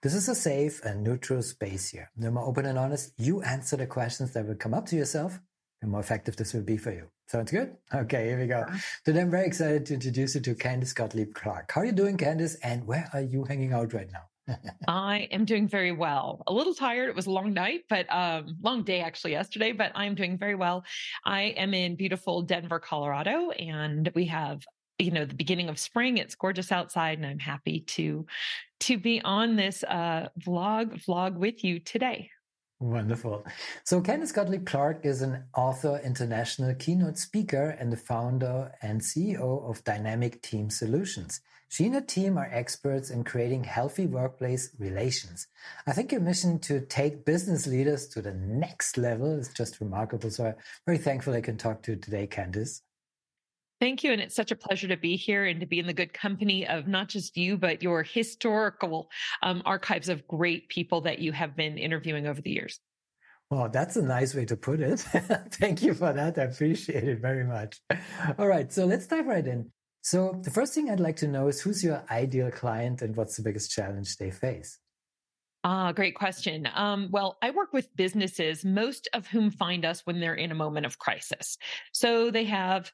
This is a safe and neutral space here. The more open and honest you answer the questions that will come up to yourself, the more effective this will be for you. Sounds good? Okay, here we go. Today I'm very excited to introduce you to Candice Gottlieb Clark. How are you doing, Candice? And where are you hanging out right now? I am doing very well. A little tired. It was a long night, but um, long day actually yesterday, but I'm doing very well. I am in beautiful Denver, Colorado, and we have you know the beginning of spring it's gorgeous outside and i'm happy to to be on this uh vlog vlog with you today Wonderful. So, Candice Gottlieb Clark is an author, international keynote speaker, and the founder and CEO of Dynamic Team Solutions. She and her team are experts in creating healthy workplace relations. I think your mission to take business leaders to the next level is just remarkable. So, I'm very thankful I can talk to you today, Candice. Thank you. And it's such a pleasure to be here and to be in the good company of not just you, but your historical um, archives of great people that you have been interviewing over the years. Well, that's a nice way to put it. Thank you for that. I appreciate it very much. All right. So let's dive right in. So, the first thing I'd like to know is who's your ideal client and what's the biggest challenge they face? Ah, great question. Um, well, I work with businesses, most of whom find us when they're in a moment of crisis. So they have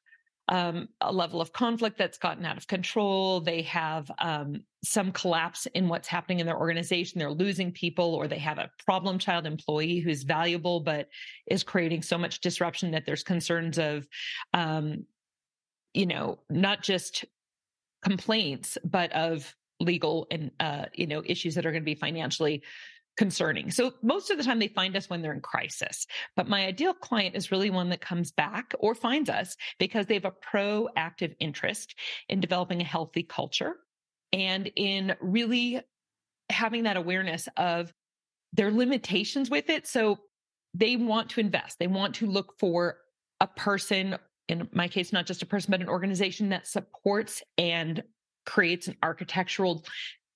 um, a level of conflict that's gotten out of control. They have um, some collapse in what's happening in their organization. They're losing people, or they have a problem child employee who's valuable but is creating so much disruption that there's concerns of, um, you know, not just complaints, but of legal and uh, you know issues that are going to be financially concerning. So most of the time they find us when they're in crisis. But my ideal client is really one that comes back or finds us because they have a proactive interest in developing a healthy culture and in really having that awareness of their limitations with it. So they want to invest. They want to look for a person in my case not just a person but an organization that supports and creates an architectural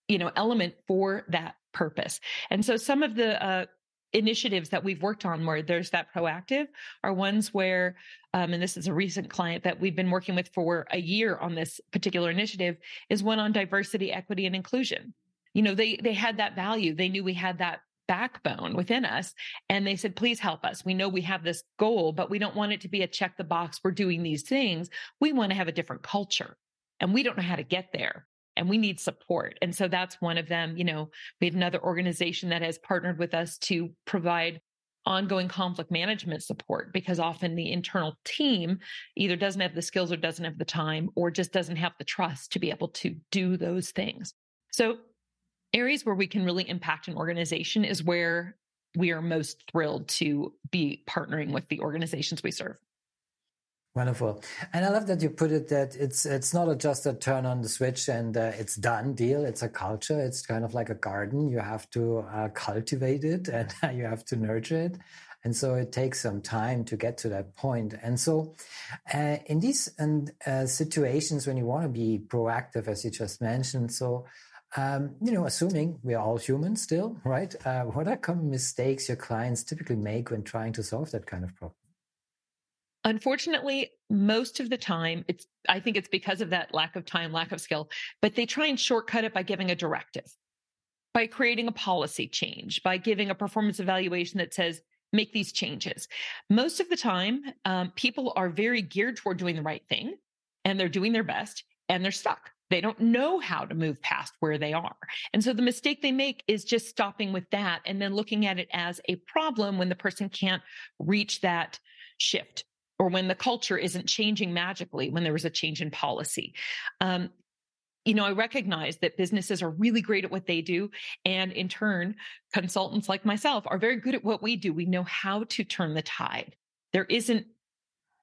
you know element for that purpose. And so some of the uh, initiatives that we've worked on where there's that proactive are ones where um, and this is a recent client that we've been working with for a year on this particular initiative is one on diversity equity and inclusion. You know they they had that value. They knew we had that backbone within us and they said please help us. We know we have this goal but we don't want it to be a check the box. We're doing these things. We want to have a different culture and we don't know how to get there and we need support. And so that's one of them. You know, we have another organization that has partnered with us to provide ongoing conflict management support because often the internal team either doesn't have the skills or doesn't have the time or just doesn't have the trust to be able to do those things. So, areas where we can really impact an organization is where we are most thrilled to be partnering with the organizations we serve. Wonderful, and I love that you put it that it's it's not a just a turn on the switch and uh, it's done deal. It's a culture. It's kind of like a garden. You have to uh, cultivate it and you have to nurture it, and so it takes some time to get to that point. And so, uh, in these and uh, situations when you want to be proactive, as you just mentioned, so. Um, you know, assuming we are all human still, right? Uh, what are common mistakes your clients typically make when trying to solve that kind of problem? Unfortunately, most of the time, it's, I think it's because of that lack of time, lack of skill, but they try and shortcut it by giving a directive, by creating a policy change, by giving a performance evaluation that says, make these changes. Most of the time, um, people are very geared toward doing the right thing and they're doing their best and they're stuck. They don't know how to move past where they are. And so the mistake they make is just stopping with that and then looking at it as a problem when the person can't reach that shift or when the culture isn't changing magically when there was a change in policy. Um, you know, I recognize that businesses are really great at what they do. And in turn, consultants like myself are very good at what we do. We know how to turn the tide. There isn't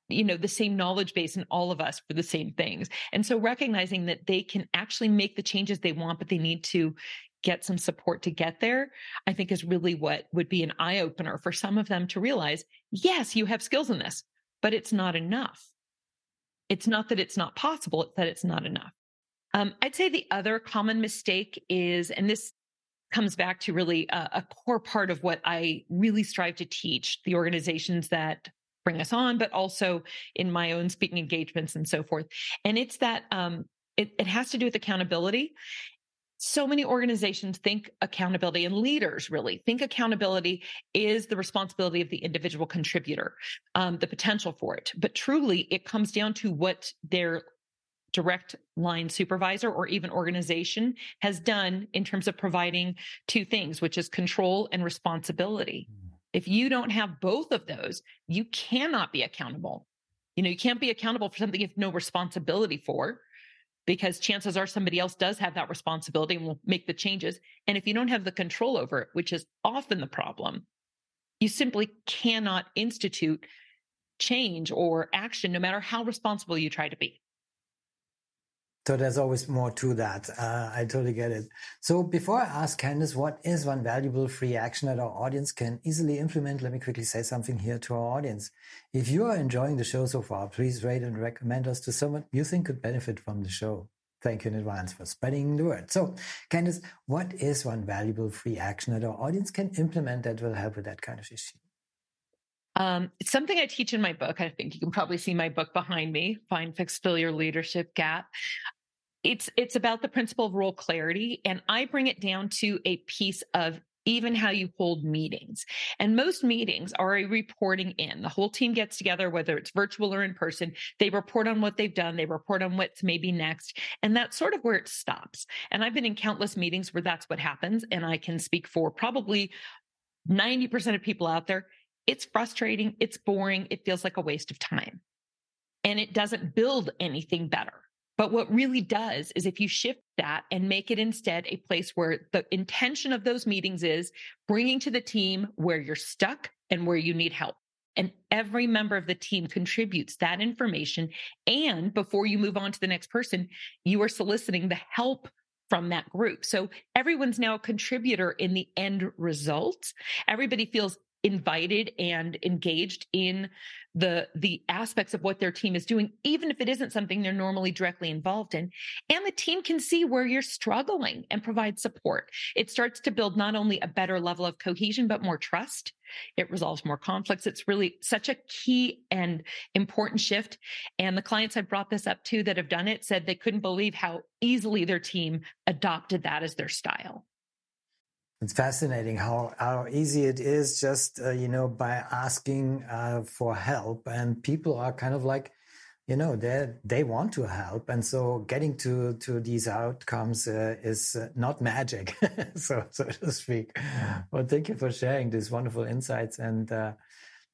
you know the same knowledge base in all of us for the same things and so recognizing that they can actually make the changes they want but they need to get some support to get there, I think is really what would be an eye opener for some of them to realize, yes, you have skills in this, but it's not enough. It's not that it's not possible, it's that it's not enough. Um, I'd say the other common mistake is, and this comes back to really a, a core part of what I really strive to teach the organizations that bring us on, but also in my own speaking engagements and so forth. And it's that um, it, it has to do with accountability. So many organizations think accountability and leaders really think accountability is the responsibility of the individual contributor, um, the potential for it. But truly, it comes down to what their direct line supervisor or even organization has done in terms of providing two things, which is control and responsibility. Mm. If you don't have both of those, you cannot be accountable. You know, you can't be accountable for something you have no responsibility for because chances are somebody else does have that responsibility and will make the changes. And if you don't have the control over it, which is often the problem, you simply cannot institute change or action, no matter how responsible you try to be. So there's always more to that. Uh, I totally get it. So before I ask Candice, what is one valuable free action that our audience can easily implement? Let me quickly say something here to our audience. If you are enjoying the show so far, please rate and recommend us to someone you think could benefit from the show. Thank you in advance for spreading the word. So, Candice, what is one valuable free action that our audience can implement that will help with that kind of issue? Um, it's something I teach in my book. I think you can probably see my book behind me, Find, Fix, Fill Your Leadership Gap it's it's about the principle of role clarity and i bring it down to a piece of even how you hold meetings. And most meetings are a reporting in. The whole team gets together, whether it's virtual or in person. They report on what they've done. They report on what's maybe next. And that's sort of where it stops. And I've been in countless meetings where that's what happens. And I can speak for probably 90% of people out there. It's frustrating. It's boring. It feels like a waste of time. And it doesn't build anything better. But what really does is if you shift that and make it instead a place where the intention of those meetings is bringing to the team where you're stuck and where you need help. And every member of the team contributes that information. And before you move on to the next person, you are soliciting the help from that group. So everyone's now a contributor in the end result. Everybody feels invited and engaged in the the aspects of what their team is doing even if it isn't something they're normally directly involved in. And the team can see where you're struggling and provide support. It starts to build not only a better level of cohesion but more trust. It resolves more conflicts. It's really such a key and important shift. And the clients I've brought this up to that have done it said they couldn't believe how easily their team adopted that as their style it's fascinating how, how easy it is just, uh, you know, by asking uh, for help. And people are kind of like, you know, they they want to help. And so getting to, to these outcomes uh, is uh, not magic, so, so to speak. Well, thank you for sharing these wonderful insights. And uh,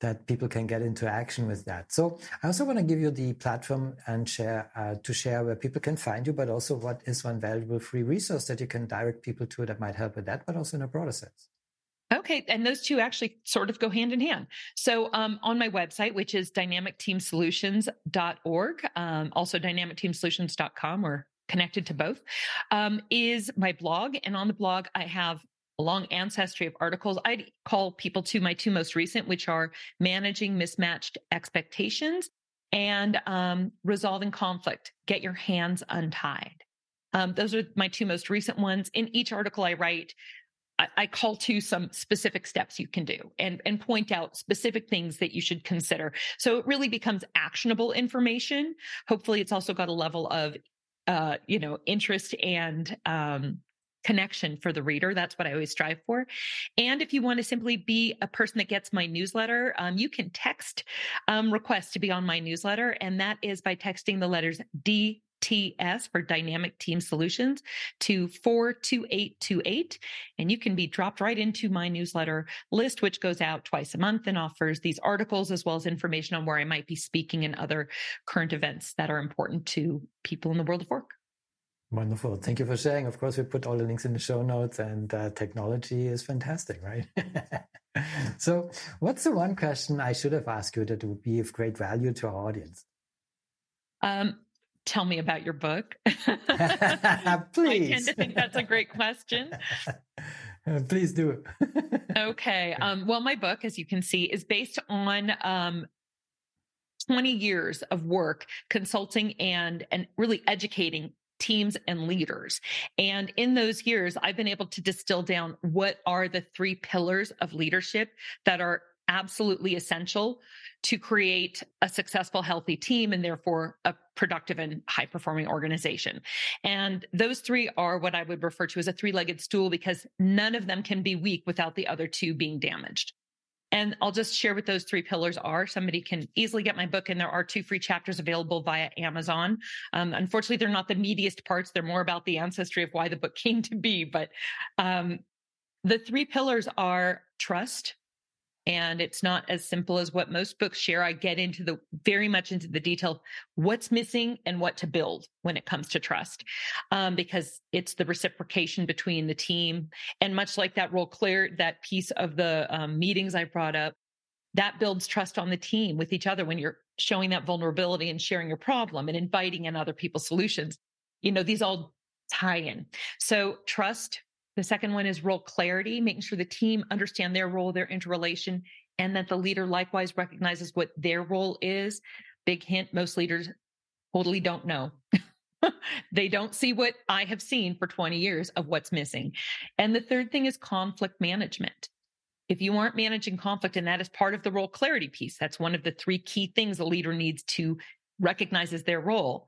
that people can get into action with that. So I also want to give you the platform and share uh, to share where people can find you, but also what is one valuable free resource that you can direct people to that might help with that, but also in a broader sense. Okay. And those two actually sort of go hand in hand. So um, on my website, which is dynamicteamsolutions.org, um, also dynamicteamsolutions.com or connected to both, um, is my blog. And on the blog, I have long ancestry of articles. I'd call people to my two most recent, which are Managing Mismatched Expectations and um, Resolving Conflict Get Your Hands Untied. Um, those are my two most recent ones. In each article I write, I, I call to some specific steps you can do and, and point out specific things that you should consider. So it really becomes actionable information. Hopefully, it's also got a level of uh, you know, interest and um, connection for the reader. That's what I always strive for. And if you want to simply be a person that gets my newsletter, um, you can text um, request to be on my newsletter. And that is by texting the letters D TS for Dynamic Team Solutions to 42828. And you can be dropped right into my newsletter list, which goes out twice a month and offers these articles as well as information on where I might be speaking and other current events that are important to people in the world of work. Wonderful. Thank you for sharing. Of course, we put all the links in the show notes, and uh, technology is fantastic, right? so, what's the one question I should have asked you that would be of great value to our audience? Um, tell me about your book. Please. I tend to think that's a great question. Please do. okay. Um, well, my book, as you can see, is based on um, 20 years of work consulting and and really educating teams and leaders. And in those years, I've been able to distill down what are the three pillars of leadership that are absolutely essential to create a successful, healthy team and therefore a productive and high performing organization. And those three are what I would refer to as a three legged stool because none of them can be weak without the other two being damaged. And I'll just share what those three pillars are. Somebody can easily get my book, and there are two free chapters available via Amazon. Um, unfortunately, they're not the meatiest parts. They're more about the ancestry of why the book came to be. But um, the three pillars are trust, and it's not as simple as what most books share. I get into the very much into the detail what's missing and what to build when it comes to trust um, because it's the reciprocation between the team. And much like that role clear that piece of the um, meetings i brought up that builds trust on the team with each other when you're showing that vulnerability and sharing your problem and inviting in other people's solutions. You know these all tie in. So trust the second one is role clarity, making sure the team understand their role, their interrelation, and that the leader likewise recognizes what their role is. Big hint, most leaders totally don't know. they don't see what I have seen for 20 years of what's missing. And the third thing is conflict management. If you aren't managing conflict, and that is part of the role clarity piece, that's one of the three key things a leader needs to recognize as their role.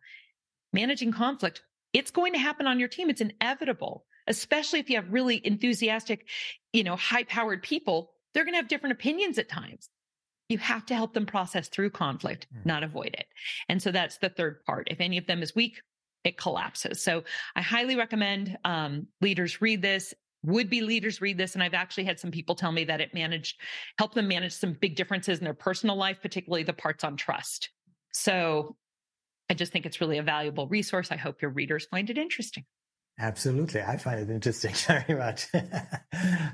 Managing conflict, it's going to happen on your team. It's inevitable especially if you have really enthusiastic, you know, high powered people, they're going to have different opinions at times. You have to help them process through conflict, mm. not avoid it. And so that's the third part. If any of them is weak, it collapses. So I highly recommend um, leaders read this. Would be leaders read this. And I've actually had some people tell me that it managed, helped them manage some big differences in their personal life, particularly the parts on trust. So I just think it's really a valuable resource. I hope your readers find it interesting. Absolutely. I find it interesting very much.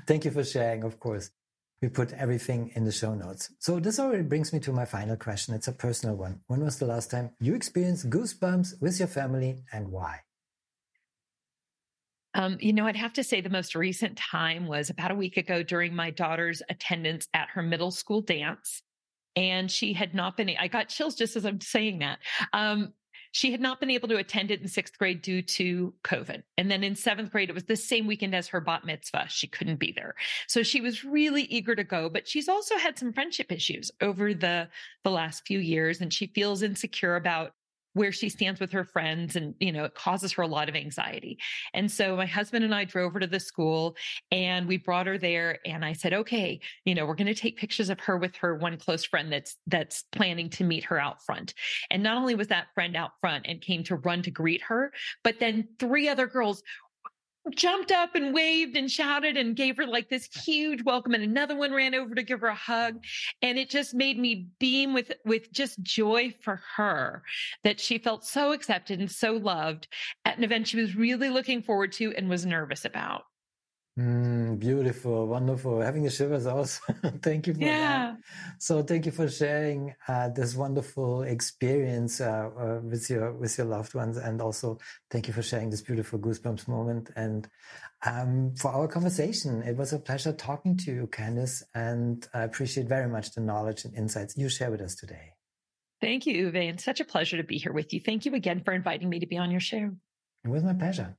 Thank you for sharing, of course. We put everything in the show notes. So this already brings me to my final question. It's a personal one. When was the last time you experienced goosebumps with your family and why? Um, you know, I'd have to say the most recent time was about a week ago during my daughter's attendance at her middle school dance. And she had not been, I got chills just as I'm saying that. Um, she had not been able to attend it in sixth grade due to COVID. And then in seventh grade, it was the same weekend as her bat mitzvah. She couldn't be there. So she was really eager to go, but she's also had some friendship issues over the, the last few years. And she feels insecure about where she stands with her friends and you know it causes her a lot of anxiety. And so my husband and i drove her to the school and we brought her there and i said okay you know we're going to take pictures of her with her one close friend that's that's planning to meet her out front. And not only was that friend out front and came to run to greet her but then three other girls jumped up and waved and shouted and gave her like this huge welcome and another one ran over to give her a hug and it just made me beam with with just joy for her that she felt so accepted and so loved at an event she was really looking forward to and was nervous about Mm, beautiful, wonderful. Having the shivers also. thank you for yeah. that. So thank you for sharing uh, this wonderful experience uh, uh, with your with your loved ones, and also thank you for sharing this beautiful goosebumps moment and um, for our conversation. It was a pleasure talking to you, Candice, and I appreciate very much the knowledge and insights you share with us today. Thank you, Uwe, and such a pleasure to be here with you. Thank you again for inviting me to be on your show. It was my pleasure.